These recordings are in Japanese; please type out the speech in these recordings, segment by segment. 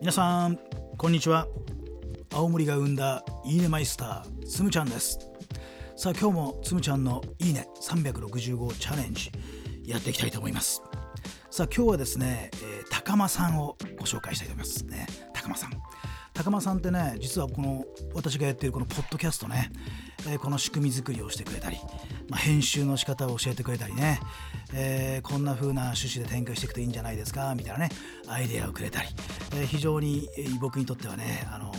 皆さんこんにちは。青森が生んだいいねマイスターつむちゃんです。さあ今日もつむちゃんのいいね365チャレンジやっていきたいと思います。さあ今日はですね、えー、高間さんをご紹介したいと思います。ね高間さん。高間さんってね実はこの私がやっているこのポッドキャストね、えー、この仕組み作りをしてくれたり、まあ、編集の仕方を教えてくれたりね、えー、こんな風な趣旨で展開していくといいんじゃないですかみたいなねアイデアをくれたり、えー、非常に僕にとってはねあの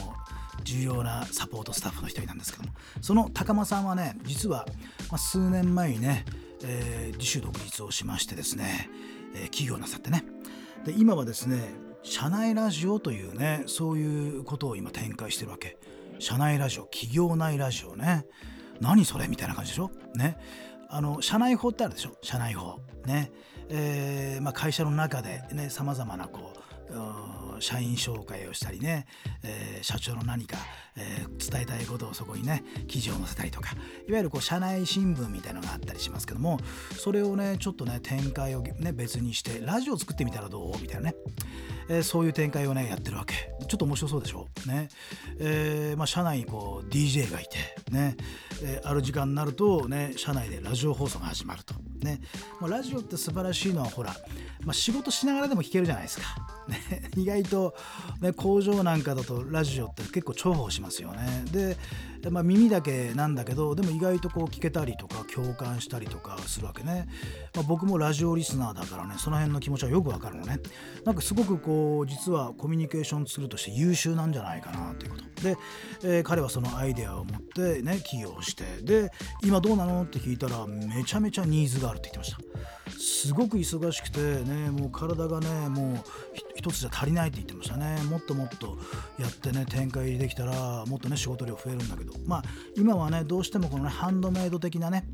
重要なサポートスタッフの一人なんですけどもその高間さんはね実は、まあ、数年前にね、えー、自主独立をしましてですね、えー、企業なさってね。で今はですね社内ラジオというねそういうことを今展開してるわけ。社内ラジオ企業内ラジオね。何それみたいな感じでしょ？ね。あの社内法ってあるでしょ？社内法。ね。えーまあ、会社の中でねさまざまなこう社員紹介をしたりね、えー、社長の何か、えー、伝えたいことをそこにね記事を載せたりとかいわゆるこう社内新聞みたいなのがあったりしますけどもそれをねちょっとね展開をね別にしてラジオを作ってみたらどう？みたいなね。えー、そういう展開をねやってるわけ。ちょっと面白そうでしょ？ね。え、まあ、社内にこう DJ がいてね、え、ある時間になるとね社内でラジオ放送が始まると。ね、まあ、ラジオって素晴らしいのはほら、まあ、仕事しながらでも聞けるじゃないですか、ね、意外と、ね、工場なんかだとラジオって結構重宝しますよね。ででまあ、耳だけなんだけどでも意外とこう聞けたりとか共感したりとかするわけね、まあ、僕もラジオリスナーだからねその辺の気持ちはよくわかるのね。なんかすごくこう実はコミュニケーションツールとして優秀なんじゃないかなということ。で、えー、彼はそのアイデアを持ってね起業して。で今どうなの？って聞いたらめちゃめちゃニーズがあるって言ってました。すごく忙しくてねもう体がねもう一つじゃ足りないって言ってましたね。もっともっとやってね展開できたらもっとね仕事量増えるんだけど。まあ今はねどうしてもこのねハンドメイド的なね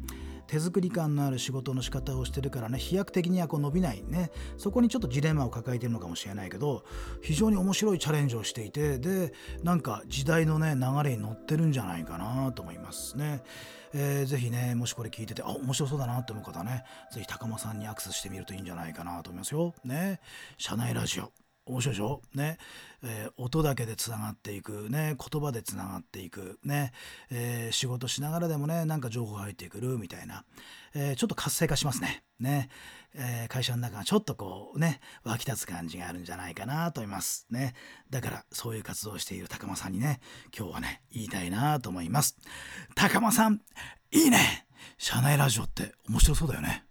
手作り感のある仕事の仕方をしてるからね飛躍的にはこう伸びないねそこにちょっとジレンマを抱えてるのかもしれないけど非常に面白いチャレンジをしていてでなんか時代のね流れに乗ってるんじゃないかなと思いますね。えー、ぜひねもしこれ聞いててあ面白そうだなって思う方ねぜひ高間さんにアクセスしてみるといいんじゃないかなと思いますよ。ね社内ラジオ面白いでしょね、えー、音だけでつながっていくね。言葉でつながっていくね、えー、仕事しながらでもねなんか情報入ってくるみたいな、えー、ちょっと活性化しますね。ね、え会社の中がちょっとこうね。湧き立つ感じがあるんじゃないかなと思います。ね。だからそういう活動をしている高間さんにね今日はね言いたいなと思います。高間さんいいね。社内ラジオって面白そうだよね。